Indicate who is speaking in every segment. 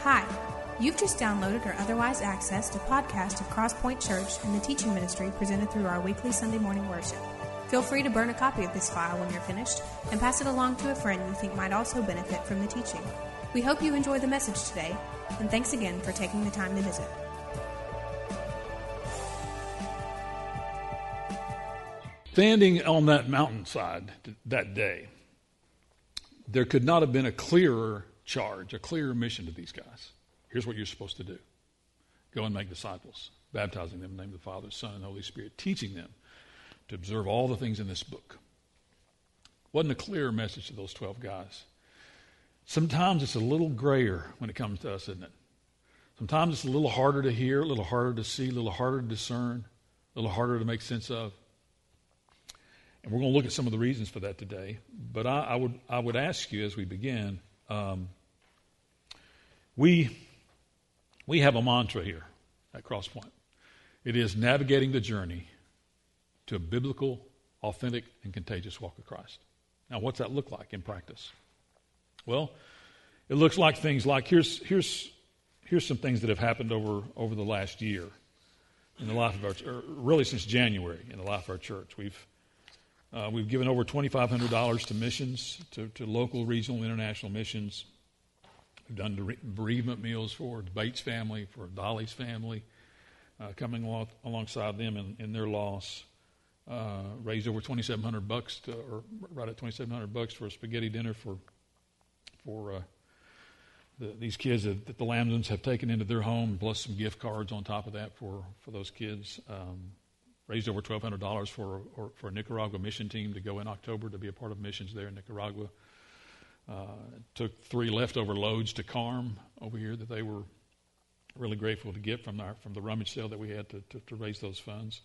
Speaker 1: Hi, you've just downloaded or otherwise accessed a podcast of Crosspoint Church and the teaching ministry presented through our weekly Sunday morning worship. Feel free to burn a copy of this file when you're finished and pass it along to a friend you think might also benefit from the teaching. We hope you enjoy the message today, and thanks again for taking the time to visit.
Speaker 2: Standing on that mountainside that day, there could not have been a clearer charge, a clear mission to these guys. Here's what you're supposed to do go and make disciples, baptizing them in the name of the Father, Son, and Holy Spirit, teaching them to observe all the things in this book. Wasn't a clear message to those 12 guys. Sometimes it's a little grayer when it comes to us, isn't it? Sometimes it's a little harder to hear, a little harder to see, a little harder to discern, a little harder to make sense of. And we're going to look at some of the reasons for that today. But I, I would, I would ask you as we begin um, we, we have a mantra here at Crosspoint. It is navigating the journey to a biblical, authentic, and contagious walk of Christ. Now, what's that look like in practice? Well, it looks like things like here's, here's, here's some things that have happened over, over the last year in the life of our church, really since January in the life of our church. We've, uh, we've given over $2,500 to missions, to, to local, regional, international missions. We've done bereavement meals for the Bates family, for Dolly's family, uh, coming along, alongside them in, in their loss. Uh, raised over 2,700 bucks, to, or right at 2,700 bucks for a spaghetti dinner for for uh, the, these kids that, that, the Lambsons have taken into their home, plus some gift cards on top of that for for those kids. Um, raised over $1,200 for for a Nicaragua mission team to go in October to be a part of missions there in Nicaragua. Uh, took three leftover loads to Carm over here that they were really grateful to get from our from the rummage sale that we had to, to, to raise those funds.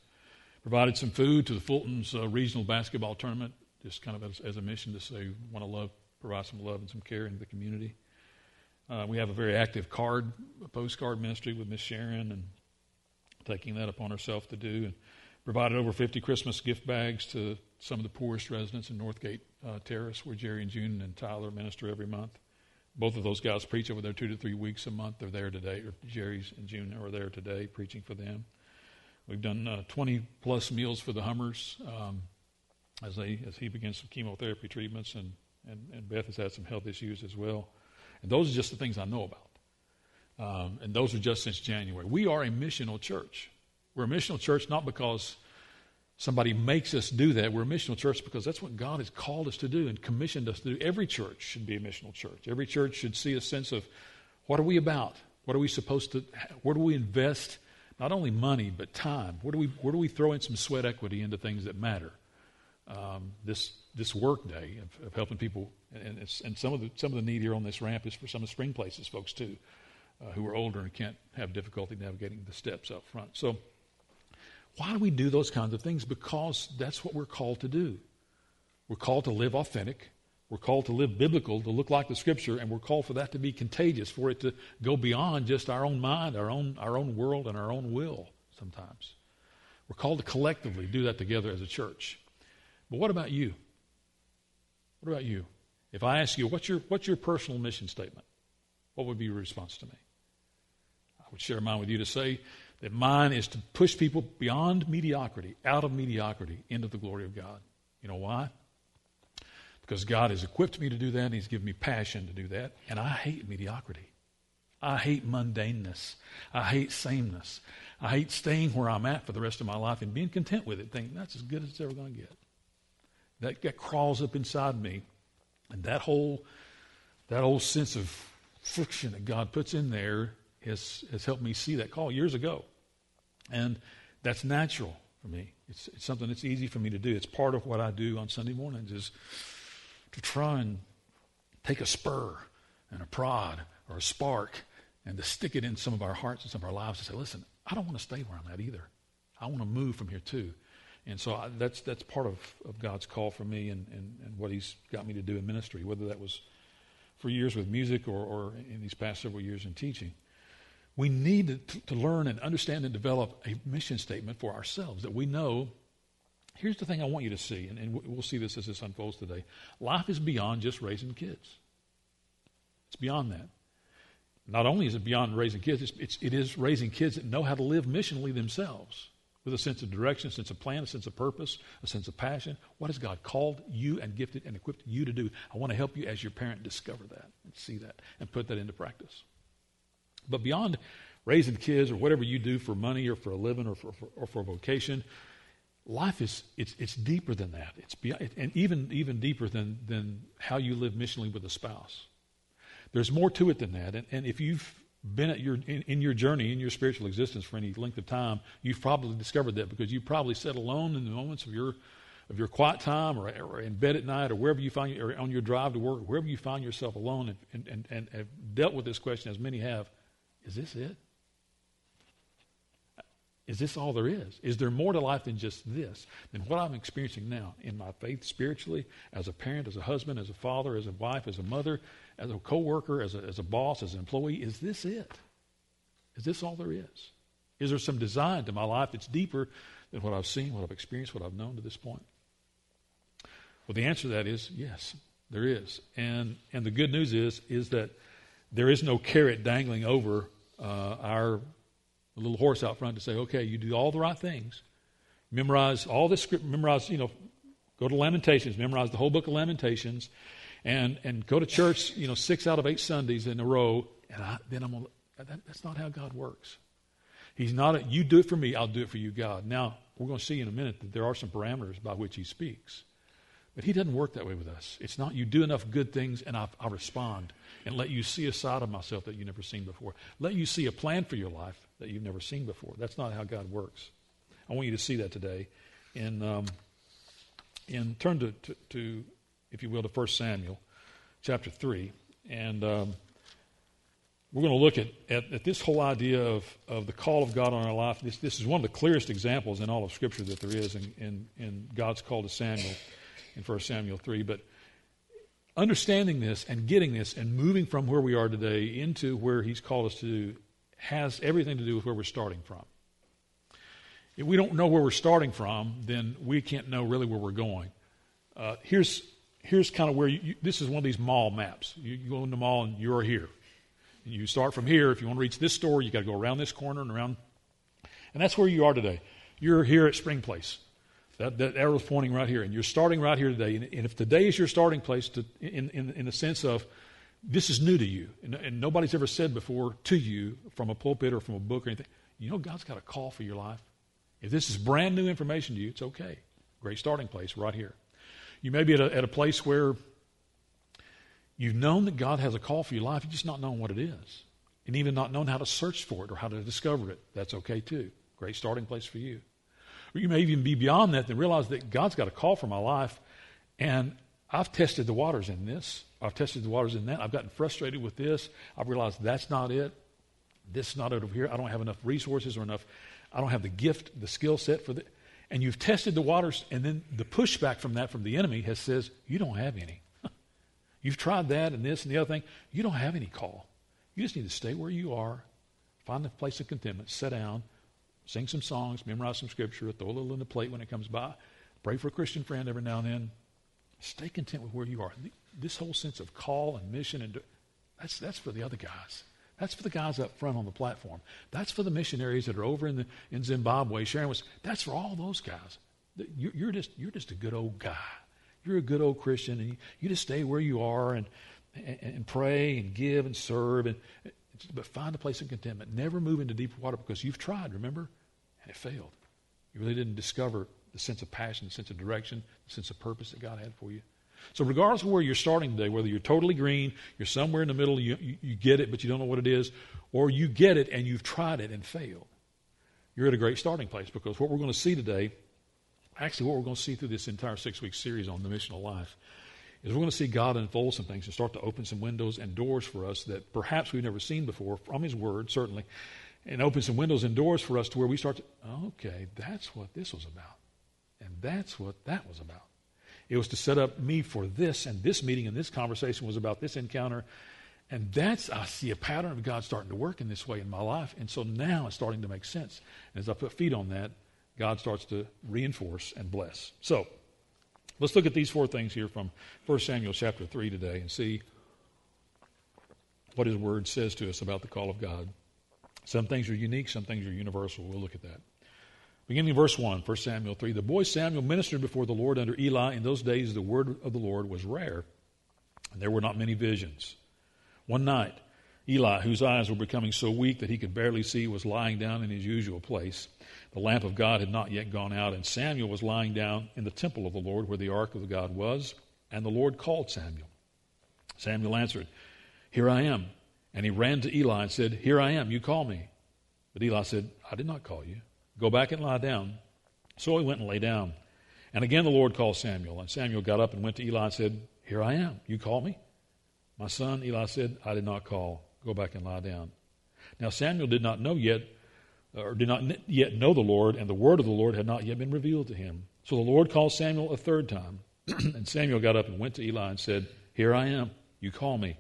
Speaker 2: Provided some food to the Fulton's uh, regional basketball tournament, just kind of as, as a mission to say want to love, provide some love and some care into the community. Uh, we have a very active card, postcard ministry with Miss Sharon, and taking that upon herself to do, and provided over 50 Christmas gift bags to some of the poorest residents in Northgate uh, Terrace, where Jerry and June and Tyler minister every month. Both of those guys preach over there two to three weeks a month. They're there today, or Jerry's and June are there today preaching for them. We've done uh, 20 plus meals for the Hummers um, as they as he begins some chemotherapy treatments, and, and, and Beth has had some health issues as well. And those are just the things I know about. Um, and those are just since January. We are a missional church. We're a missional church not because somebody makes us do that. We're a missional church because that's what God has called us to do and commissioned us to do. Every church should be a missional church. Every church should see a sense of what are we about? What are we supposed to, where do we invest not only money, but time? Where do we, where do we throw in some sweat equity into things that matter? Um, this, this work day of, of helping people, and, and, some, of the, some of the need here on this ramp is for some of the spring places folks too, uh, who are older and can't have difficulty navigating the steps up front. So, why do we do those kinds of things? Because that's what we're called to do. We're called to live authentic. We're called to live biblical, to look like the Scripture, and we're called for that to be contagious, for it to go beyond just our own mind, our own, our own world, and our own will sometimes. We're called to collectively do that together as a church. But what about you? What about you? If I ask you, what's your, what's your personal mission statement? What would be your response to me? I would share mine with you to say that mine is to push people beyond mediocrity, out of mediocrity, into the glory of God. You know why? Because God has equipped me to do that, and He's given me passion to do that. And I hate mediocrity. I hate mundaneness. I hate sameness. I hate staying where I'm at for the rest of my life and being content with it, thinking that's as good as it's ever going to get. That, that crawls up inside me, and that whole that whole sense of friction that God puts in there has has helped me see that call years ago. And that's natural for me. It's, it's something that's easy for me to do. It's part of what I do on Sunday mornings is to try and take a spur and a prod or a spark and to stick it in some of our hearts and some of our lives and say, listen, I don't want to stay where I'm at either. I want to move from here too. And so I, that's, that's part of, of God's call for me and, and, and what He's got me to do in ministry, whether that was for years with music or, or in these past several years in teaching we need to, to learn and understand and develop a mission statement for ourselves that we know here's the thing I want you to see, and, and, we'll see this as this unfolds today. Life is beyond just raising kids, it's beyond that. not only is it beyond raising kids, it's, it's, it is raising kids that know how to live missionally themselves with a sense of direction, a sense of plan, a sense of purpose, a sense of passion. What has God called you and gifted and equipped you to do? I want to help you as your parent discover that and see that and put that into practice. But beyond raising kids or whatever you do for money or for a living or for, for or for a vocation, life is it's, it's deeper than that. It's beyond, and even even deeper than than how you live missionally with a spouse. There's more to it than that. And, and if you've been at your in, in, your journey in your spiritual existence for any length of time, you've probably discovered that because you probably sat alone in the moments of your of your quiet time or, or in bed at night or wherever you find or on your drive to work, wherever you find yourself alone and, and, and, and have dealt with this question as many have, is this it? Is this all there is? Is there more to life than just this? Than what I'm experiencing now in my faith spiritually, as a parent, as a husband, as a father, as a wife, as a mother, as a coworker, as a, as a boss, as an employee? Is this it? Is this all there is? Is there some design to my life that's deeper than what I've seen, what I've experienced, what I've known to this point? Well, the answer to that is yes, there is. And, and the good news is, is that there is no carrot dangling over uh, our little horse out front to say, okay, you do all the right things. Memorize all the script, memorize, you know, go to Lamentations, memorize the whole book of Lamentations, and, and go to church, you know, six out of eight Sundays in a row, and I, then I'm going that, that's not how God works. He's not, a, you do it for me, I'll do it for you, God. Now, we're going to see in a minute that there are some parameters by which he speaks. But he doesn't work that way with us. It's not you do enough good things and I, I respond and let you see a side of myself that you've never seen before. Let you see a plan for your life that you've never seen before. That's not how God works. I want you to see that today. And, um, and turn to, to, to, if you will, to 1 Samuel chapter 3. And um, we're going to look at, at, at, this whole idea of, of the call of God on our life. This, this is one of the clearest examples in all of Scripture that there is in, in, in God's call to Samuel in 1 Samuel 3. But understanding this and getting this and moving from where we are today into where He's called us to has everything to do with where we're starting from. If we don't know where we're starting from, then we can't know really where we're going. Uh, here's, here's kind of where you, you, this is one of these mall maps. You, you go in the mall and you're here. And you start from here. If you want to reach this store, you got to go around this corner and around. And that's where you are today. You're here at Spring Place. That, that arrow's pointing right here. And you're starting right here today. And, and if today is your starting place, to, in, in, in the sense of this is new to you, and, and, nobody's ever said before to you from a pulpit or from a book or anything, you know God's got a call for your life. If this is brand new information to you, it's okay. Great starting place right here. You may be at a, at a place where you've known that God has a call for your life, you've just not known what it is. And even not known how to search for it or how to discover it. That's okay too. Great starting place for you. You may even be beyond that and realize that God's got a call for my life, and I've tested the waters in this. I've tested the waters in that. I've gotten frustrated with this. I've realized that's not it. This is not it over here. I don't have enough resources or enough. I don't have the gift, the skill set for that. And you've tested the waters, and then the pushback from that from the enemy has says you don't have any. you've tried that and this and the other thing. You don't have any call. You just need to stay where you are, find a place of contentment, sit down, sing some songs, memorize some scripture, throw a little in the plate when it comes by, pray for a Christian friend every now and then, Stay content with where you are. This whole sense of call and mission, and that's, that's for the other guys. That's for the guys up front on the platform. That's for the missionaries that are over in, the, in Zimbabwe sharing with. That's for all those guys. You're, you're, just, you're just a good old guy. You're a good old Christian, and you, you just stay where you are and, and, and pray and give and serve, and, but find a place of contentment. Never move into deep water because you've tried, remember? And it failed. You really didn't discover the sense of passion, the sense of direction, the sense of purpose that God had for you. So, regardless of where you're starting today, whether you're totally green, you're somewhere in the middle, you, you, you, get it, but you don't know what it is, or you get it and you've tried it and failed, you're at a great starting place because what we're going to see today, actually, what we're going to see through this entire six week series on the missional life, is we're going to see God unfold some things and start to open some windows and doors for us that perhaps we've never seen before from His Word, certainly, and open some windows and doors for us to where we start to, okay, that's what this was about. And that's what that was about. It was to set up me for this, and this meeting and this conversation was about this encounter. And that's, I see a pattern of God starting to work in this way in my life. And so now it's starting to make sense. And as I put feet on that, God starts to reinforce and bless. So let's look at these four things here from 1 Samuel chapter 3 today and see what what His Word says to us about the call of God. Some things are unique, some things are universal. We'll look at that. Beginning in verse 1, 1 Samuel 3. The boy Samuel ministered before the Lord under Eli. In those days, the word of the Lord was rare, and there were not many visions. One night, Eli, whose eyes were becoming so weak that he could barely see, was lying down in his usual place. The lamp of God had not yet gone out, and Samuel was lying down in the temple of the Lord where the ark of God was, and the Lord called Samuel. Samuel answered, Here I am. And he ran to Eli and said, Here I am, you call me. But Eli said, I did not call you. Go back and lie down. So he went and lay down. And again the Lord called Samuel. And Samuel got up and went to Eli and said, Here I am. You call me? My son, Eli said, I did not call. Go back and lie down. Now Samuel did not know yet, or did not yet know the Lord, and the word of the Lord had not yet been revealed to him. So the Lord called Samuel a third time. and Samuel got up and went to Eli and said, Here I am. You call me.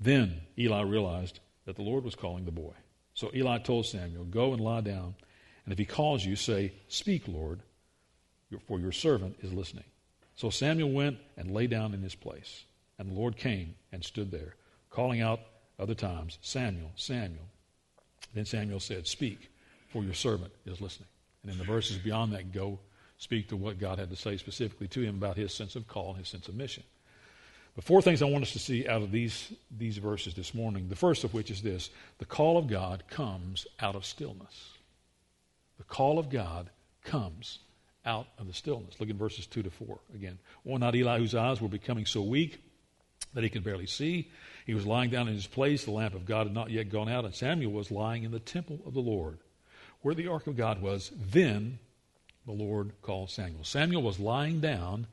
Speaker 2: Then Eli realized that the Lord was calling the boy. So Eli told Samuel, Go and lie down, and if he calls you, say, Speak, Lord, for your servant is listening. So Samuel went and lay down in his place. And the Lord came and stood there, calling out other times, Samuel, Samuel. Then Samuel said, Speak, for your servant is listening. And in the verses beyond that, go speak to what God had to say specifically to him about his sense of call and his sense of mission. But four things I want us to see out of these, these verses this morning. The first of which is this the call of God comes out of stillness. The call of God comes out of the stillness. Look at verses 2 to 4 again. One night Eli, whose eyes were becoming so weak that he could barely see, he was lying down in his place. The lamp of God had not yet gone out, and Samuel was lying in the temple of the Lord, where the ark of God was. Then the Lord called Samuel. Samuel was lying down.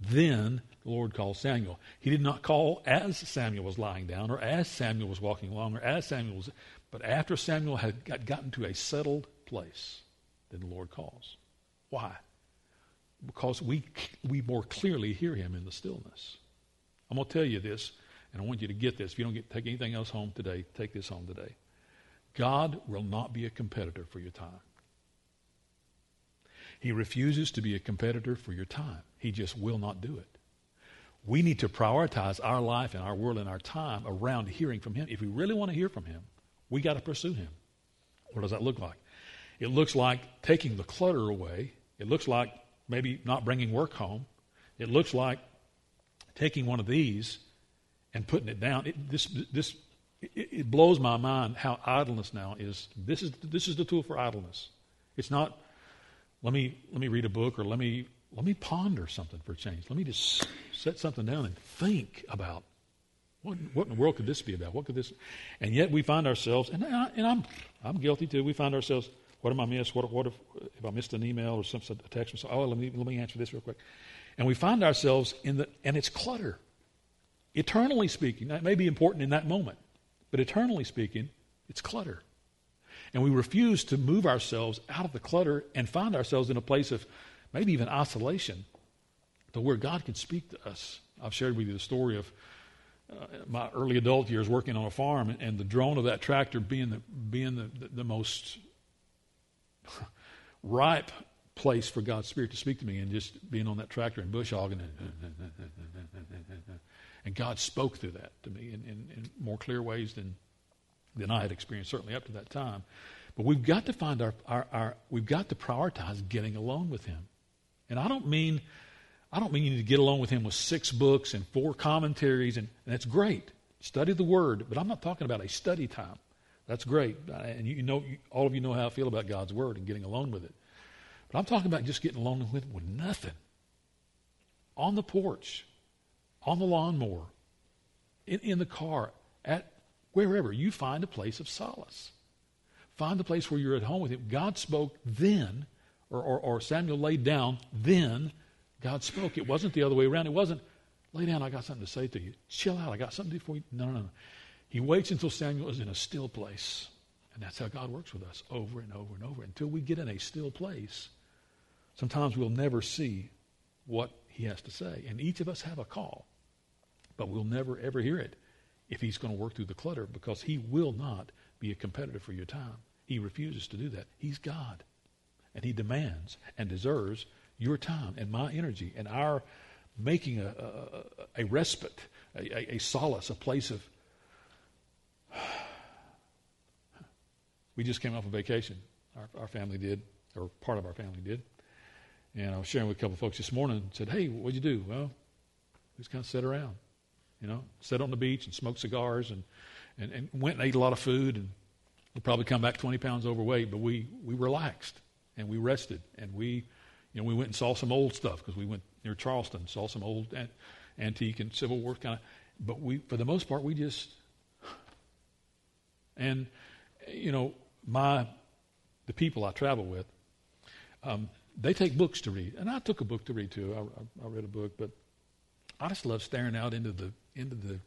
Speaker 2: Then the Lord called Samuel. He did not call as Samuel was lying down or as Samuel was walking along or as Samuel was, but after Samuel had got, gotten to a settled place, then the Lord calls. Why? Because we, we more clearly hear him in the stillness. I'm going to tell you this, and I want you to get this. If you don't get, take anything else home today, take this home today. God will not be a competitor for your time. He refuses to be a competitor for your time. He just will not do it. We need to prioritize our life and our world and our time around hearing from Him. If we really want to hear from Him, we got to pursue Him. What does that look like? It looks like taking the clutter away. It looks like maybe not bringing work home. It looks like taking one of these and putting it down. It, this, this, it, it blows my mind how idleness now is. This is, this is the tool for idleness. It's not, let me, let me read a book or let me let me ponder something for a change. Let me just set something down and think about what, what in the world could this be about? What could this? And yet we find ourselves, and, I, and I'm, I'm guilty too. We find ourselves, what am I miss? What, what if, if I missed an email or some a text? So, oh, let me let me answer this real quick. And we find ourselves in the, and it's clutter. Eternally speaking, that may be important in that moment, but eternally speaking, it's clutter. And we refuse to move ourselves out of the clutter and find ourselves in a place of maybe even isolation, to where God can speak to us. I've shared with you the story of uh, my early adult years working on a farm and, and the drone of that tractor being the, being the, the, the most ripe place for God's Spirit to speak to me and just being on that tractor and bush hogging. And, and God spoke through that to me in, in, in, more clear ways than, than I had experienced, certainly up to that time. But we've got to find our, our, our we've got to prioritize getting alone with Him. And I don't mean I don't mean you need to get along with him with six books and four commentaries, and, and that's great. Study the Word, but I'm not talking about a study time. That's great, and you know, all of you know how I feel about God's Word and getting along with it. But I'm talking about just getting along with with nothing. On the porch, on the lawnmower, in, in the car, at wherever you find a place of solace. Find the place where you're at home with Him. God spoke then or, or, or Samuel laid down, then God spoke. It wasn't the other way around. It wasn't, lay down, I got something to say to you. Chill out, I got something to do for you. No, no, no. He waits until Samuel is in a still place. And that's how God works with us over and over and over. Until we get in a still place, sometimes we'll never see what he has to say. And each of us have a call, but we'll never, ever hear it if he's going to work through the clutter because he will not be a competitor for your time. He refuses to do that. He's God. And he demands and deserves your time and my energy and our making a, a, a respite, a, a solace, a place of. We just came off a vacation. Our, our family did, or part of our family did. And I was sharing with a couple of folks this morning. and Said, "Hey, what'd you do?" Well, we just kind of sat around, you know, sat on the beach and smoked cigars and, and, and went and ate a lot of food and we'll probably come back 20 pounds overweight, but we, we relaxed and we rested. And we, you know, we went and saw some old stuff because we went near Charleston, saw some old an- antique and Civil War kind of. But we, for the most part, we just. And, you know, my, the people I travel with, um, they take books to read, and I took a book to read too. I, I, I read a book, but I just love staring out into the into the.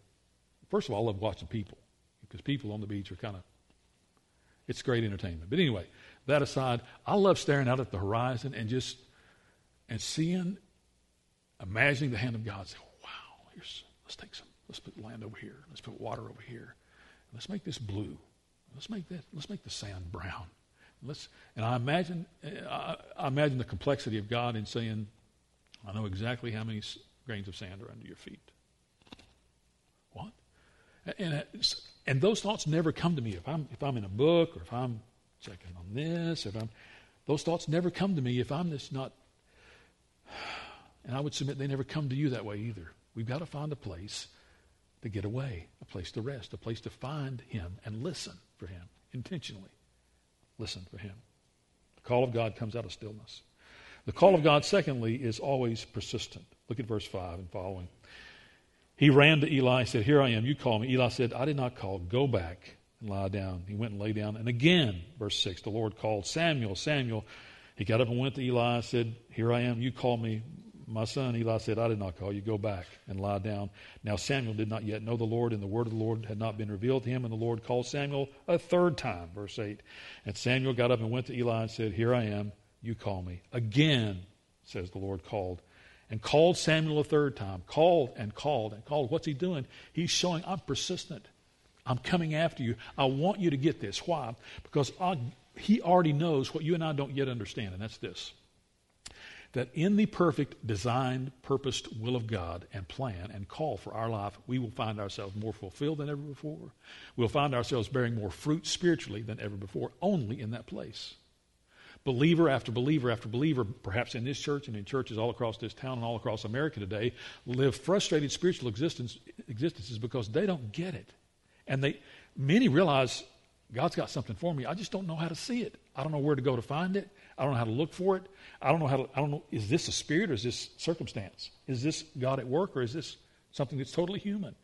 Speaker 2: First of all, I love watching people because people on the beach are kind of. It's great entertainment, but anyway, that aside, I love staring out at the horizon and just and seeing, imagining the hand of God. Say, "Wow, here's let's take some. Let's put land over here. Let's put water over here. Let's make this blue. Let's make that. Let's make the sand brown." Let's, and I imagine, I, I imagine the complexity of God in saying, I know exactly how many grains of sand are under your feet. What? And, uh, and those thoughts never come to me if I'm, if I'm in a book or if I'm checking on this, if I'm, those thoughts never come to me if I'm just not, and I would submit they never come to you that way either. We've got to find a place to get away, a place to rest, a place to find Him and listen for Him intentionally. Listen for Him. The call of God comes out of stillness. The call of God, secondly, is always persistent. Look at verse 5 and following. He ran to Eli and said, Here I am, you call me. Eli said, I did not call. Go back and lie down. He went and lay down. And again, verse 6, the Lord called Samuel, Samuel. He got up and went to Eli and said, Here I am, you call me. My son, Eli said, I did not call you. Go back and lie down. Now Samuel did not yet know the Lord, and the word of the Lord had not been revealed to him. And the Lord called Samuel a third time, verse 8. And Samuel got up and went to Eli and said, Here I am, you call me. Again, says the Lord, called. And called Samuel a third time. Called and called and called. What's he doing? He's showing, I'm persistent. I'm coming after you. I want you to get this. Why? Because I, he already knows what you and I don't yet understand, and that's this that in the perfect designed, purposed will of God and plan and call for our life, we will find ourselves more fulfilled than ever before. We'll find ourselves bearing more fruit spiritually than ever before, only in that place. Believer after believer after believer, perhaps in this church and in churches all across this town and all across America today, live frustrated spiritual existence, existences because they don't get it. And they, many realize God's got something for me. I just don't know how to see it. I don't know where to go to find it. I don't know how to look for it. I don't know how to, I don't know, is this a spirit or is this circumstance? Is this God at work or is this something that's totally human?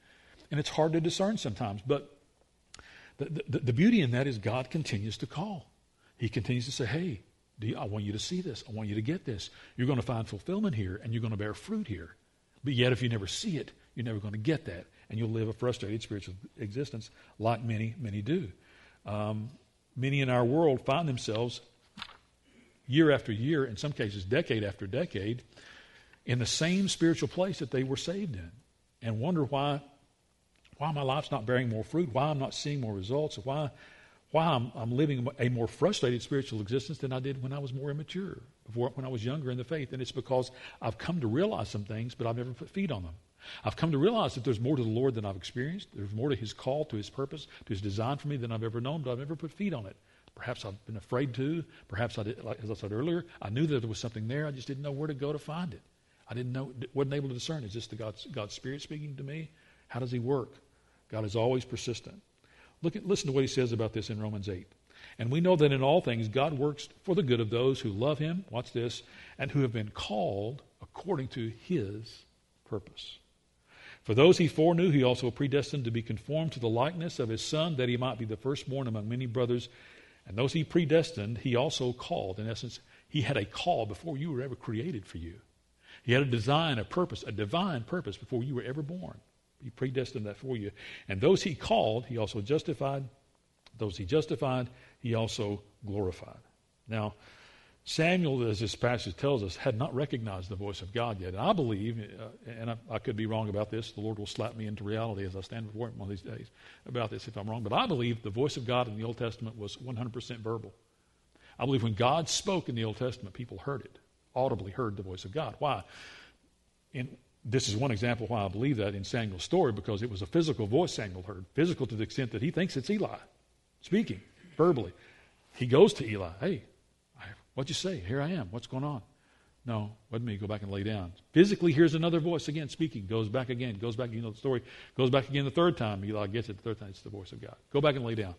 Speaker 2: And it's hard to discern sometimes, but the, the, the beauty in that is God continues to call. He continues to say, hey, you, I want you to see this. I want you to get this. You're going to find fulfillment here and you're going to bear fruit here. But yet, if you never see it, you're never going to get that. And you'll live a frustrated spiritual existence like many, many do. Um, many in our world find themselves year after year, in some cases, decade after decade, in the same spiritual place that they were saved in and wonder why, why my life's not bearing more fruit, why I'm not seeing more results, why, why I'm, I'm living a more frustrated spiritual existence than I did when I was more immature, when I was younger in the faith. And it's because I've come to realize some things, but I've never put feet on them. I've come to realize that there's more to the Lord than I've experienced. There's more to His call, to His purpose, to His design for me than I've ever known, but I've never put feet on it. Perhaps I've been afraid to. Perhaps I did, like, as I said earlier, I knew that there was something there. I just didn't know where to go to find it. I didn't know, wasn't able to discern. Is this the God's, God's Spirit speaking to me? How does He work? God is always persistent. Look at, listen to what He says about this in Romans 8. And we know that in all things God works for the good of those who love Him, watch this, and who have been called according to His purpose. For those He foreknew, He also predestined to be conformed to the likeness of His Son, that He might be the firstborn among many brothers. And those he predestined, he also called. In essence, he had a call before you were ever created for you. He had a design, a purpose, a divine purpose before you were ever born. He predestined that for you. And those he called, he also justified. Those he justified, he also glorified. Now, Samuel, as this passage tells us, had not recognized the voice of God yet. And I believe, uh, and I, I, could be wrong about this, the Lord will slap me into reality as I stand before Him one of these days about this if I'm wrong, but I believe the voice of God in the Old Testament was 100% verbal. I believe when God spoke in the Old Testament, people heard it, audibly heard the voice of God. Why? And this is one example why I believe that in Samuel's story, because it was a physical voice Samuel heard, physical to the extent that he thinks it's Eli speaking verbally. he goes to Eli. Hey, what'd you say? Here I am. What's going on? No, wasn't me. Go back and lay down. Physically, here's another voice again speaking. Goes back again. Goes back. You know the story. Goes back again the third time. Eli gets it the third time. It's the voice of God. Go back and lay down.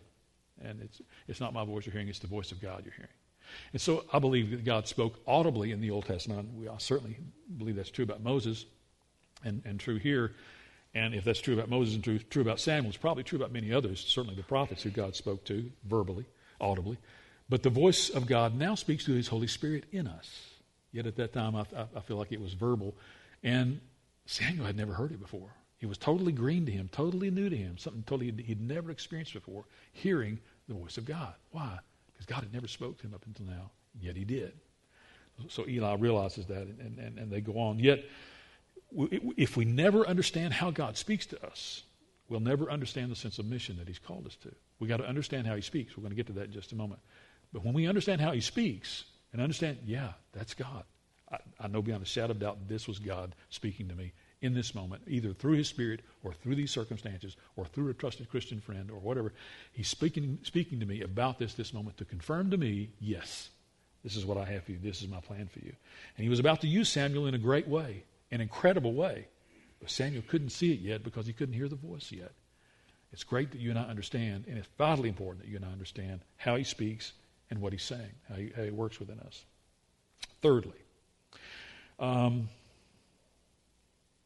Speaker 2: And it's, it's not my voice you're hearing. It's the voice of God you're hearing. And so I believe that God spoke audibly in the Old Testament. We certainly believe that's true about Moses and, and true here. And if that's true about Moses and true, true about Samuel, it's probably true about many others, certainly the prophets who God spoke to verbally, audibly. But the voice of God now speaks through his Holy Spirit in us. Yet at that time, I, I feel like it was verbal. And Samuel had never heard it before. It was totally green to him, totally new to him, something totally he'd never experienced before, hearing the voice of God. Why? Because God had never spoke to him up until now, yet he did. So Eli realizes that, and, and, and they go on. Yet, if we never understand how God speaks to us, we'll never understand the sense of mission that he's called us to. We've got to understand how he speaks. We're going to get to that in just a moment. But when we understand how he speaks, and understand, yeah, that's God. I, I know beyond a shadow of doubt this was God speaking to me in this moment, either through his spirit or through these circumstances or through a trusted Christian friend or whatever. He's speaking, speaking to me about this this moment to confirm to me, yes, this is what I have for you. This is my plan for you. And he was about to use Samuel in a great way, an incredible way. But Samuel couldn't see it yet because he couldn't hear the voice yet. It's great that you and I understand, and it's vitally important that you and I understand how he speaks and what he's saying, how he, how he works within us. Thirdly, um,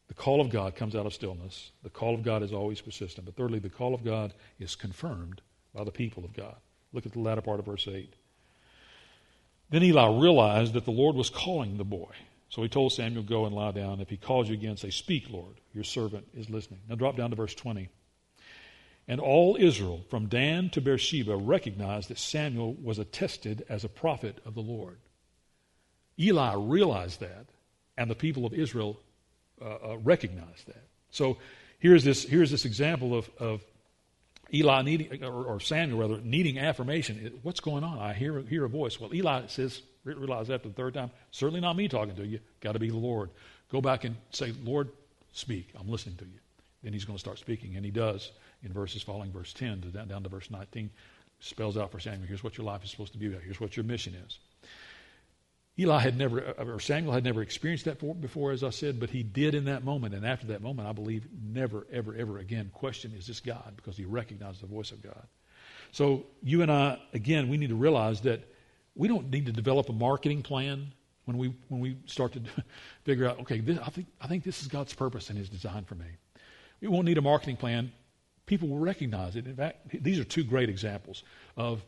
Speaker 2: the call of God comes out of stillness. The call of God is always persistent. But thirdly, the call of God is confirmed by the people of God. Look at the latter part of verse 8. Then Eli realized that the Lord was calling the boy. So he told Samuel, Go and lie down. If he calls you again, say, Speak, Lord. Your servant is listening. Now drop down to verse 20. And all Israel, from Dan to Beersheba, recognized that Samuel was attested as a prophet of the Lord. Eli realized that, and the people of Israel uh, uh, recognized that. So here's this, here's this example of, of Eli needing, or, or, Samuel rather, needing affirmation. What's going on? I hear, hear a voice. Well, Eli says, realize after the third time, certainly not me talking to you. Got to be the Lord. Go back and say, Lord, speak. I'm listening to you. Then he's going to start speaking, and he does in verses following verse 10 to down, down to verse 19. Spells out for Samuel, here's what your life is supposed to be about. Here's what your mission is. Eli had never, uh, or Samuel had never experienced that before, as I said, but he did in that moment. And after that moment, I believe never, ever, ever again question, is this God? Because he recognized the voice of God. So you and I, again, we need to realize that we don't need to develop a marketing plan when we, when we start to figure out, okay, this, I, think, I think this is God's purpose and his design for me. We won't need a marketing plan. People will recognize it. In fact, these are two great examples of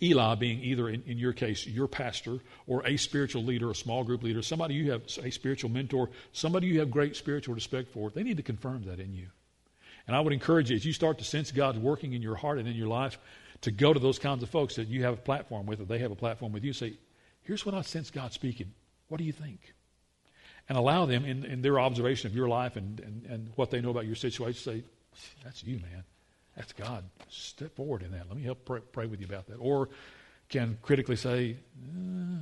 Speaker 2: Eli being either, in, in, your case, your pastor or a spiritual leader, a small group leader, somebody you have a spiritual mentor, somebody you have great spiritual respect for, they need to confirm that in you. And I would encourage you, as you start to sense God's working in your heart and in your life, to go to those kinds of folks that you have a platform with, or they have a platform with you, say, Here's what I sense God speaking. What do you think? And allow them, in, in their observation of your life and, and, and what they know about your situation, say, That's you, man. That's God. Step forward in that. Let me help pray, pray with you about that. Or can critically say, eh,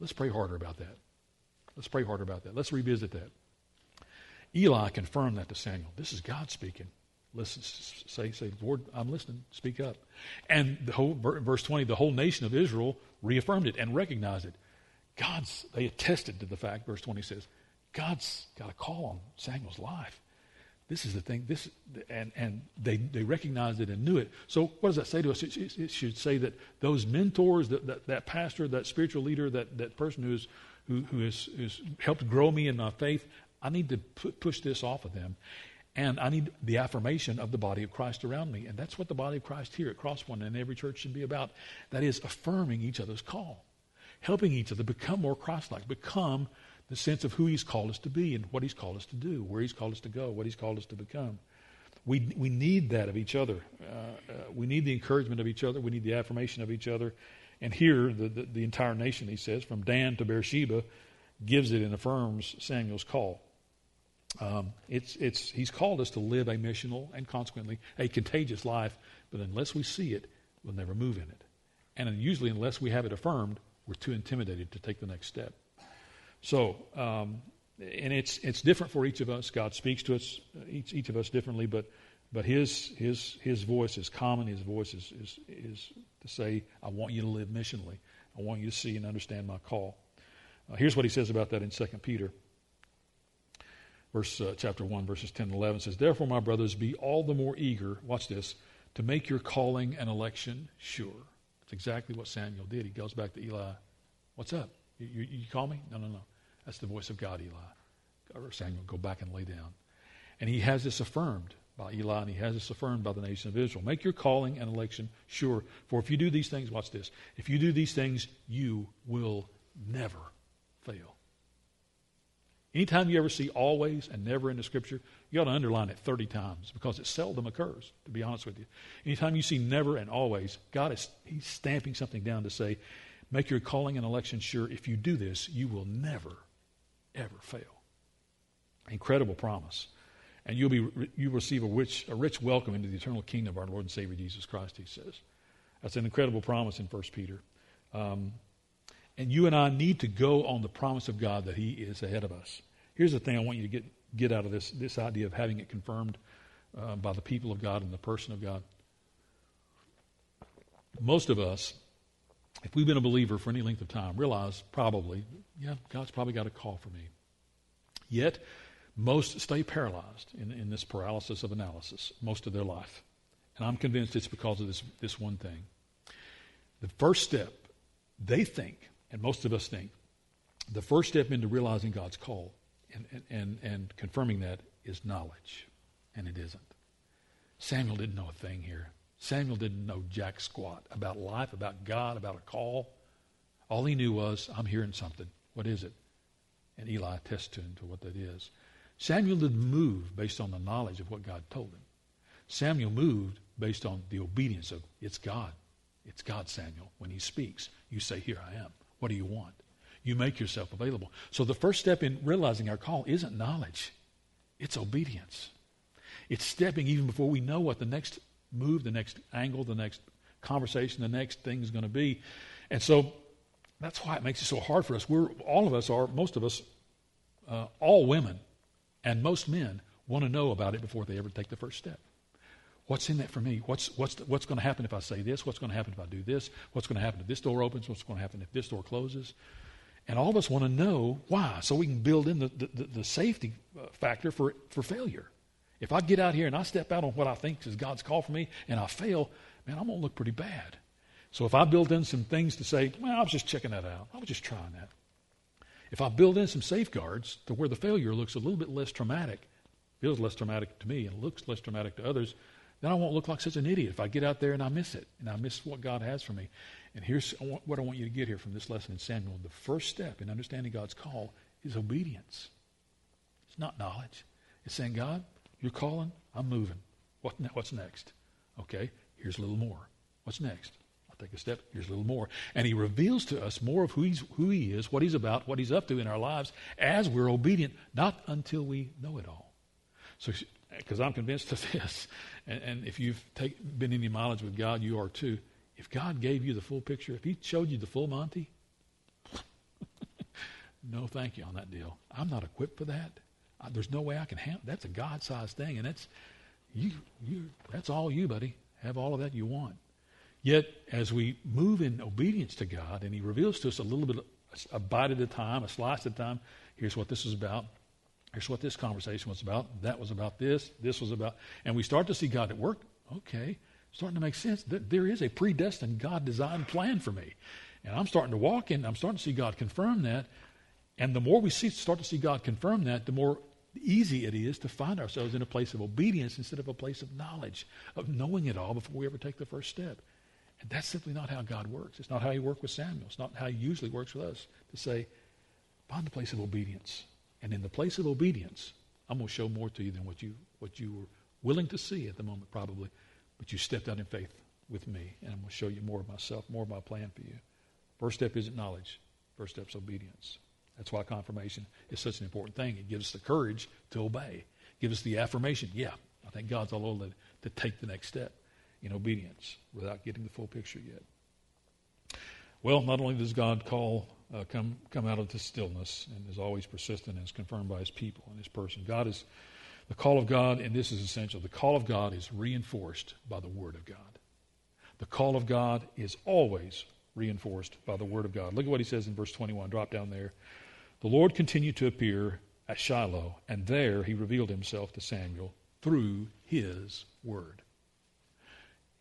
Speaker 2: let's pray harder about that. Let's pray harder about that. Let's revisit that. Eli confirmed that to Samuel. This is God speaking. Listen, say, say, Lord, I'm listening. Speak up. And the whole verse 20, the whole nation of Israel reaffirmed it and recognized it. God's they attested to the fact, verse 20 says, God's got a call on Samuel's life. This is the thing. This and and they they recognized it and knew it. So what does that say to us? It, it should say that those mentors, that, that, that pastor, that spiritual leader, that that person who's who who has helped grow me in my faith. I need to push this off of them, and I need the affirmation of the body of Christ around me. And that's what the body of Christ here at Crosspoint and every church should be about. That is affirming each other's call, helping each other become more Christ-like, become the sense of who He's called us to be and what He's called us to do, where He's called us to go, what He's called us to become. We, we need that of each other. Uh, uh, we need the encouragement of each other. We need the affirmation of each other. And here, the, the, the entire nation, he says, from Dan to Beersheba, gives it and affirms Samuel's call. Um, it's, it's, he's called us to live a missional and consequently a contagious life, but unless we see it, we'll never move in it. And usually, unless we have it affirmed, we're too intimidated to take the next step. So, um, and it's it's different for each of us. God speaks to us each each of us differently, but But his, his, his voice is common. His voice is, is, is to say, I want you to live missionally. I want you to see and understand my call. Uh, here's what he says about that in 2 Peter. Verse, uh, chapter 1, verses 10 and 11 says, Therefore, my brothers, be all the more eager, watch this, to make your calling and election sure. That's exactly what Samuel did. He goes back to Eli. What's up? You, you, you call me? No, no, no. That's the voice of God, Eli. Or Samuel, go back and lay down. And he has this affirmed by Eli, and he has this affirmed by the nation of Israel. Make your calling and election sure. For if you do these things, watch this. If you do these things, you will never fail. Anytime you ever see always and never in the scripture, you ought to underline it 30 times because it seldom occurs, to be honest with you. Anytime you see never and always, God is He's stamping something down to say, make your calling and election sure. If you do this, you will never, ever fail. Incredible promise. And you'll be you receive a rich, a rich welcome into the eternal kingdom of our Lord and Savior Jesus Christ, he says. That's an incredible promise in 1 Peter. Um, and you and I need to go on the promise of God that He is ahead of us. Here's the thing I want you to get, get out of this, this idea of having it confirmed uh, by the people of God and the person of God. Most of us, if we've been a believer for any length of time, realize probably, yeah, God's probably got a call for me. Yet, most stay paralyzed in, in this paralysis of analysis most of their life. And I'm convinced it's because of this, this one thing. The first step, they think, and most of us think, the first step into realizing God's call and, and, and confirming that is knowledge, and it isn't. Samuel didn't know a thing here. Samuel didn't know jack squat about life, about God, about a call. All he knew was, I'm hearing something. What is it? And Eli attests to him to what that is. Samuel didn't move based on the knowledge of what God told him. Samuel moved based on the obedience of, it's God. It's God, Samuel. When he speaks, you say, Here I am. What do you want? you make yourself available. So the first step in realizing our call isn't knowledge, it's obedience. It's stepping even before we know what the next move, the next angle, the next conversation, the next thing is going to be. And so that's why it makes it so hard for us. We're all of us are most of us, uh, all women, and most men want to know about it before they ever take the first step. What's in that for me? What's what's what's going to happen if I say this? What's going to happen if I do this? What's going to happen if this door opens? What's going to happen if this door closes? And all of us want to know why, so we can build in the, the, the safety uh, factor for, for failure. If I get out here and I step out on what I think is God's call for me and I fail, man, I'm going to look pretty bad. So if I build in some things to say, well, I was just checking that out, I was just trying that. If I build in some safeguards to where the failure looks a little bit less traumatic, feels less traumatic to me and looks less traumatic to others, then I won't look like such an idiot if I get out there and I miss it and I miss what God has for me. And here's what I want you to get here from this lesson in Samuel. The first step in understanding God's call is obedience. It's not knowledge. It's saying, God, you're calling, I'm moving. What, what's next? Okay, here's a little more. What's next? I'll take a step. Here's a little more. And he reveals to us more of who, he's, who he is, what he's about, what he's up to in our lives as we're obedient, not until we know it all. So, because I'm convinced of this, and, and if you've take, been any mileage with God, you are too if God gave you the full picture, if He showed you the full Monty, no thank you on that deal. I'm not equipped for that. There's no way I can handle. That's a God-sized thing, and that's you. You. That's all you, buddy. Have all of that you want. Yet, as we move in obedience to God, and He reveals to us a little bit, a bite at a time, a slice at a time. Here's what this is about. Here's what this conversation was about. That was about this. This was about, and we start to see God at work. Okay, starting to make sense. There is a predestined God designed plan for me. And I'm starting to walk in, I'm starting to see God confirm that. And the more we see, start to see God confirm that, the more easy it is to find ourselves in a place of obedience instead of a place of knowledge, of knowing it all before we ever take the first step. And that's simply not how God works. It's not how he worked with Samuel. It's not how he usually works with us to say, find the place of obedience. And in the place of obedience, I'm going to show more to you than what you, what you were willing to see at the moment, probably. But you stepped out in faith with me, and I'm going to show you more of myself, more of my plan for you. First step isn't knowledge. First step is obedience. That's why confirmation is such an important thing. It gives us the courage to obey. It gives us the affirmation, yeah, I think God's all over to take the next step in obedience without getting the full picture yet. Well, not only does God call uh, come come out of the stillness and is always persistent and is confirmed by His people and His person. God is The call of God, and this is essential, the call of God is reinforced by the Word of God. The call of God is always reinforced by the Word of God. Look at what he says in verse 21. Drop down there. The Lord continued to appear at Shiloh, and there he revealed himself to Samuel through his Word.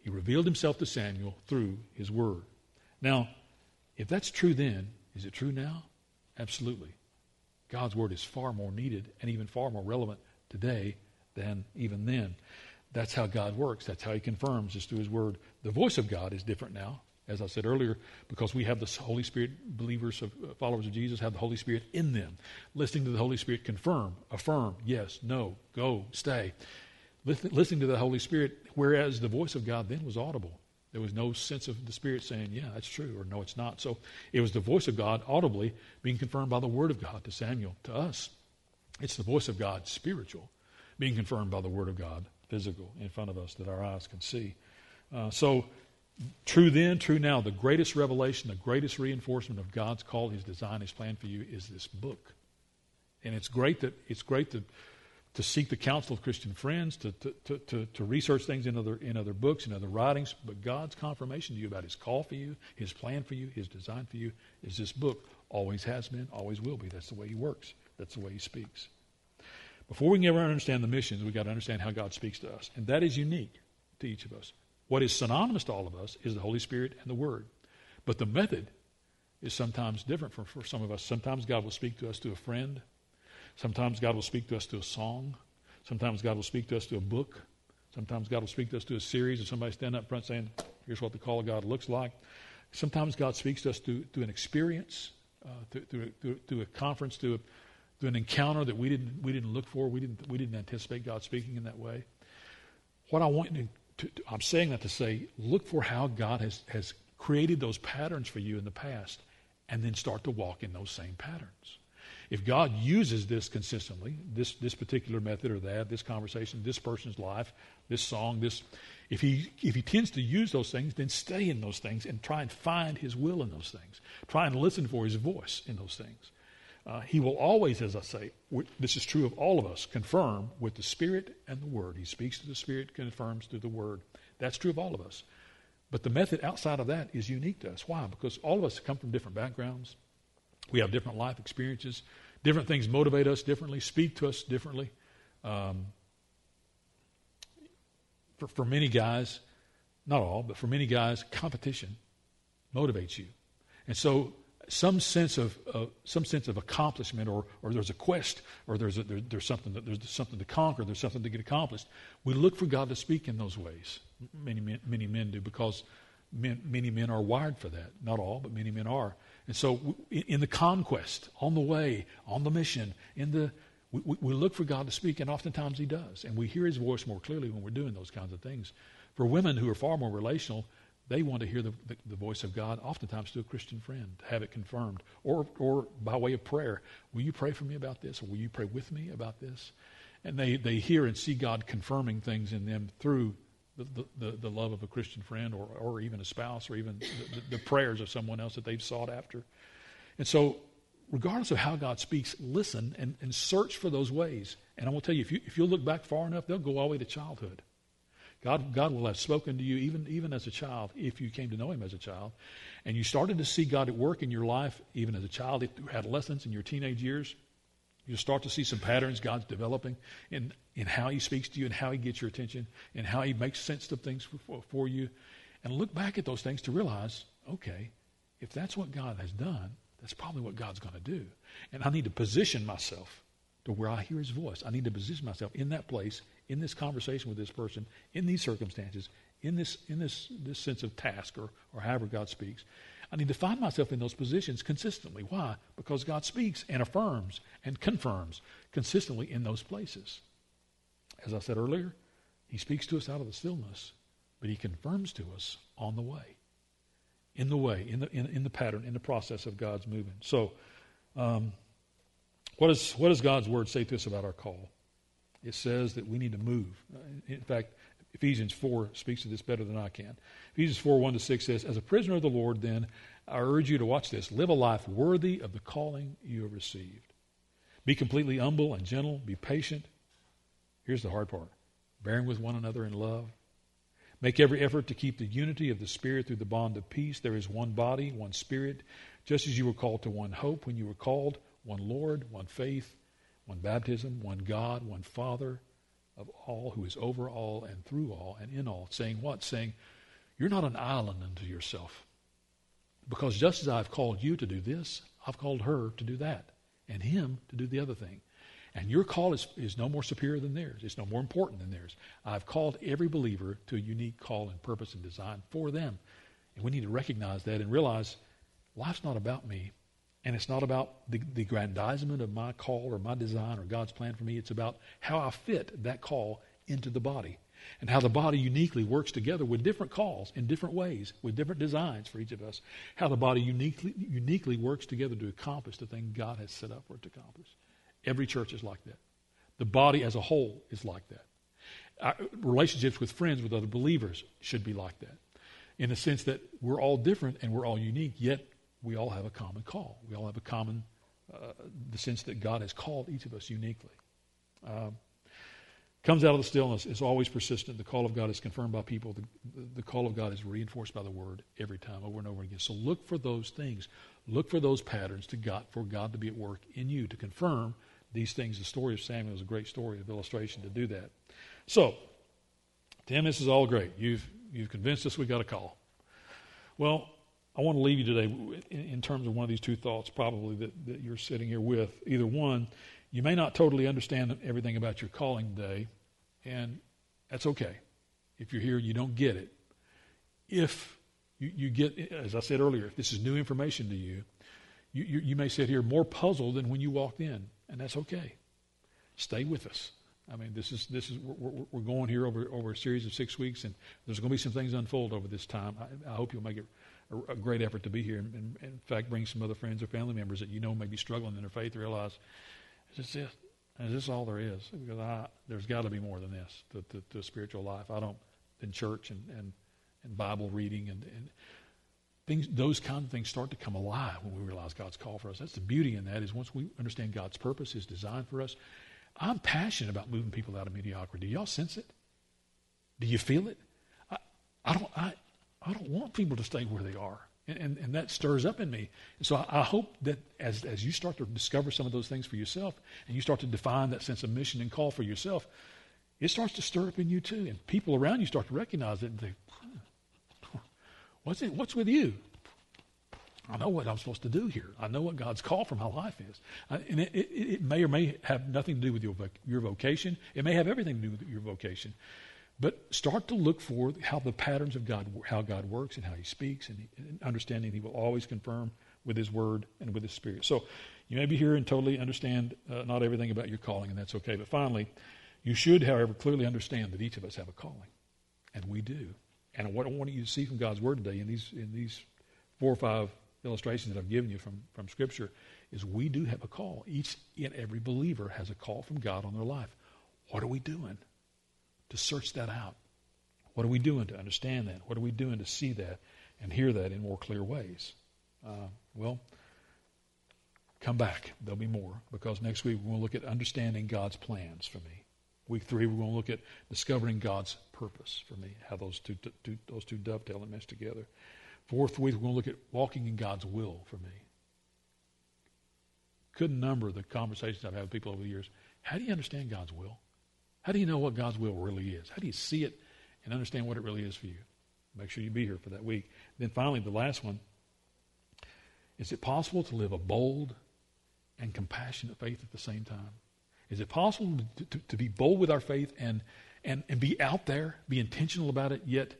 Speaker 2: He revealed himself to Samuel through his Word. Now, if that's true then, is it true now? Absolutely. God's Word is far more needed and even far more relevant today than even then. That's how God works. That's how He confirms, is through His Word. The voice of God is different now, as I said earlier, because we have the Holy Spirit, believers, of, uh, followers of Jesus, have the Holy Spirit in them. Listening to the Holy Spirit confirm, affirm, yes, no, go, stay. Listening to the Holy Spirit, whereas the voice of God then was audible. There was no sense of the Spirit saying, yeah, that's true, or no, it's not. So it was the voice of God audibly being confirmed by the Word of God to Samuel, to us. It's the voice of God spiritual being confirmed by the Word of God physical in front of us that our eyes can see. Uh, so, true then, true now, the greatest revelation, the greatest reinforcement of God's call, His design, His plan for you is this book. And it's great that it's great to, to seek the counsel of Christian friends, to, to, to, to, research things in other, in other books, in other writings, but God's confirmation to you about His call for you, His plan for you, His design for you is this book. Always has been, always will be. That's the way He works. That's the way He speaks. Before we can ever understand the missions, we've got to understand how God speaks to us. And that is unique to each of us. What is synonymous to all of us is the Holy Spirit and the Word. But the method is sometimes different for, for some of us. Sometimes God will speak to us through a friend. Sometimes God will speak to us through a song. Sometimes God will speak to us through a book. Sometimes God will speak to us through a series of somebody standing up front saying, here's what the call of God looks like. Sometimes God speaks to us through, through an experience, uh, through, through, through, through, a conference, through a, through an encounter that we didn't, we didn't look for. We didn't, we didn't anticipate God speaking in that way. What I want you to, to, I'm saying that to say, look for how God has, has created those patterns for you in the past and then start to walk in those same patterns. If God uses this consistently, this, this particular method or that, this conversation, this person's life, this song, this, if he, if he tends to use those things, then stay in those things and try and find his will in those things. Try and listen for his voice in those things. Uh, he will always, as I say, this is true of all of us, confirm with the Spirit and the Word. He speaks to the Spirit, confirms through the Word. That's true of all of us. But the method outside of that is unique to us. Why? Because all of us come from different backgrounds. We have different life experiences. Different things motivate us differently, speak to us differently. Um, for, for many guys, not all, but for many guys, competition motivates you. And so some sense of some sense of accomplishment, or or there's a quest, or there's a, there, there's something that there's something to conquer, there's something to get accomplished. We look for God to speak in those ways. Many men, many men do because men, many men are wired for that. Not all, but many men are. And so, in the conquest, on the way, on the mission, in the we, we look for God to speak, and oftentimes He does, and we hear His voice more clearly when we're doing those kinds of things. For women who are far more relational, they want to hear the, the, the, voice of God, oftentimes to a Christian friend, to have it confirmed, or, or by way of prayer. Will you pray for me about this, or will you pray with me about this? And they, they hear and see God confirming things in them through the, the, the love of a Christian friend, or, or even a spouse, or even the, the prayers of someone else that they've sought after. And so, regardless of how God speaks, listen and, and search for those ways. And I will tell you, if you if you look back far enough, they'll go all the way to childhood. God, God will have spoken to you even, even as a child, if you came to know Him as a child. And you started to see God at work in your life, even as a child, through adolescence, in your teenage years. You'll start to see some patterns God's developing in, in how He speaks to you and how He gets your attention and how He makes sense of things for, for you. And look back at those things to realize, okay, if that's what God has done, that's probably what God's going to do. And I need to position myself to where I hear His voice. I need to position myself in that place in this conversation with this person, in these circumstances, in this, in this, this sense of task or, or however God speaks. I need to find myself in those positions consistently. Why? Because God speaks and affirms and confirms consistently in those places. As I said earlier, He speaks to us out of the stillness, but He confirms to us on the way. In the way, in the, in, in the pattern, in the process of God's moving. So, um, what, is, what does God's Word say to us about our call? It says that we need to move. Uh, in fact, Ephesians 4 speaks to this better than I can. Ephesians 4 1 to 6 says, As a prisoner of the Lord, then, I urge you to watch this. Live a life worthy of the calling you have received. Be completely humble and gentle. Be patient. Here's the hard part bearing with one another in love. Make every effort to keep the unity of the Spirit through the bond of peace. There is one body, one Spirit, just as you were called to one hope when you were called, one Lord, one faith, one baptism, one God, one Father of all, who is over all and through all and in all. Saying what? Saying, You're not an island unto yourself. Because just as I've called you to do this, I've called her to do that, and him to do the other thing. And your call is, is no more superior than theirs. It's no more important than theirs. I've called every believer to a unique call and purpose and design for them. And we need to recognize that and realize life's not about me. And it's not about the, the aggrandizement of my call or my design or God's plan for me. It's about how I fit that call into the body and how the body uniquely works together with different calls in different ways, with different designs for each of us. How the body uniquely, uniquely works together to accomplish the thing God has set up for it to accomplish. Every church is like that. The body as a whole is like that. Our relationships with friends, with other believers, should be like that. In the sense that we're all different and we're all unique, yet we all have a common call. We all have a common, uh, the sense that God has called each of us uniquely. Um, comes out of the stillness is always persistent. The call of God is confirmed by people. The, the, call of God is reinforced by the word every time, over and over again. So look for those things. Look for those patterns to God, for God to be at work in you to confirm these things. The story of Samuel is a great story of illustration to do that. So, Tim, this is all great. You've, you've convinced us we've got a call. Well, I want to leave you today in, terms of one of these two thoughts, probably that, that you're sitting here with. Either one, you may not totally understand everything about your calling today, and that's okay. If you're here, and you don't get it. If you, you get, as I said earlier, if this is new information to you, you, you, you may sit here more puzzled than when you walked in and that's okay. Stay with us. I mean, this is this is we're, we're going here over over a series of six weeks, and there's going to be some things unfold over this time. I, I hope you'll make it a, a, great effort to be here, and, and, in fact, bring some other friends or family members that you know may be struggling in their faith. Realize, is this it? Is this all there is? Because I, there's got to be more than this to, spiritual life. I don't in church and and, and Bible reading and, and things, those kind of things start to come alive when we realize God's call for us. That's the beauty in that is once we understand God's purpose, His design for us. I'm passionate about moving people out of mediocrity. Do y'all sense it? Do you feel it? I don't. I, I don't want people to stay where they are. And, and, and, that stirs up in me. So I, I, hope that as, as you start to discover some of those things for yourself and you start to define that sense of mission and call for yourself, it starts to stir up in you too. And people around you start to recognize it and think, What's, it, what's with you? I know what I'm supposed to do here. I know what God's call for my life is. Uh, and it, it, it, may or may have nothing to do with your, your vocation. It may have everything to do with your vocation. But start to look for how the patterns of God, how God works and how He speaks, and, and understanding He will always confirm with His Word and with His Spirit. So you may be here and totally understand uh, not everything about your calling, and that's okay. But finally, you should, however, clearly understand that each of us have a calling, and we do. And what I want you to see from God's Word today in these, in these four or five illustrations that I've given you from, from Scripture is we do have a call. Each and every believer has a call from God on their life. What are we doing to search that out? What are we doing to understand that? What are we doing to see that and hear that in more clear ways? Uh, well, come back. There'll be more because next week we're going to look at understanding God's plans for me. Week three, we're going to look at discovering God's purpose for me, how those two, two, those two dovetail and mesh together. Fourth week, we're going to look at walking in God's will for me. Couldn't number the conversations I've had with people over the years. How do you understand God's will? How do you know what God's will really is? How do you see it and understand what it really is for you? Make sure you be here for that week. Then finally, the last one. Is it possible to live a bold and compassionate faith at the same time? Is it possible to, to, to, be bold with our faith and, and, and be out there, be intentional about it, yet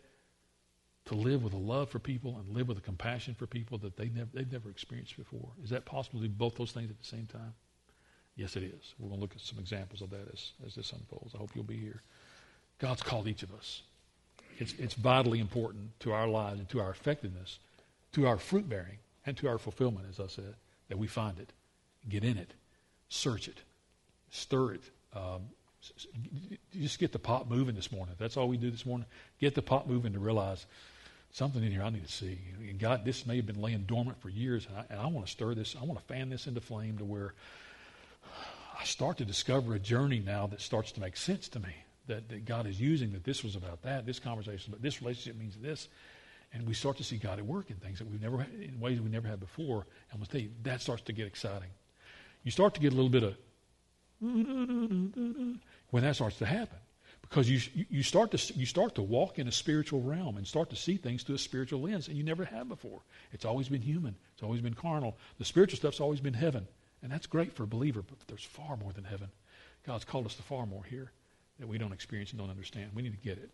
Speaker 2: to live with a love for people and live with a compassion for people that they never, they've never experienced before? Is that possible to do both those things at the same time? Yes, it is. We're going to look at some examples of that as, as this unfolds. I hope you'll be here. God's called each of us. It's, it's vitally important to our lives and to our effectiveness, to our fruit bearing, and to our fulfillment, as I said, that we find it, get in it, search it, stir it. Um, just get the pot moving this morning. That's all we do this morning. Get the pot moving to realize something in here I need to see. And God, this may have been laying dormant for years, and I, and I want to stir this. I want to fan this into flame to where I start to discover a journey now that starts to make sense to me. That, that God is using, that this was about that, this conversation, but this relationship means this. And we start to see God at work in things that we've never, in ways we never had before. And to tell you, that starts to get exciting. You start to get a little bit of when that starts to happen because you, you, start to, you start to walk in a spiritual realm and start to see things through a spiritual lens and you never have before. It's always been human. It's always been carnal. The spiritual stuff's always been heaven. And that's great for a believer, but there's far more than heaven. God's called us to far more here that we don't experience and don't understand. We need to get it.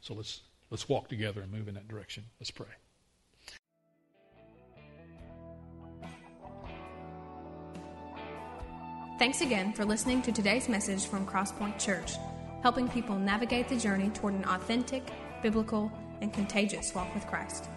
Speaker 2: So let's, let's walk together and move in that direction. Let's pray.
Speaker 1: Thanks again for listening to today's message from Crosspoint Church helping people navigate the journey toward an authentic, biblical, and contagious walk with Christ.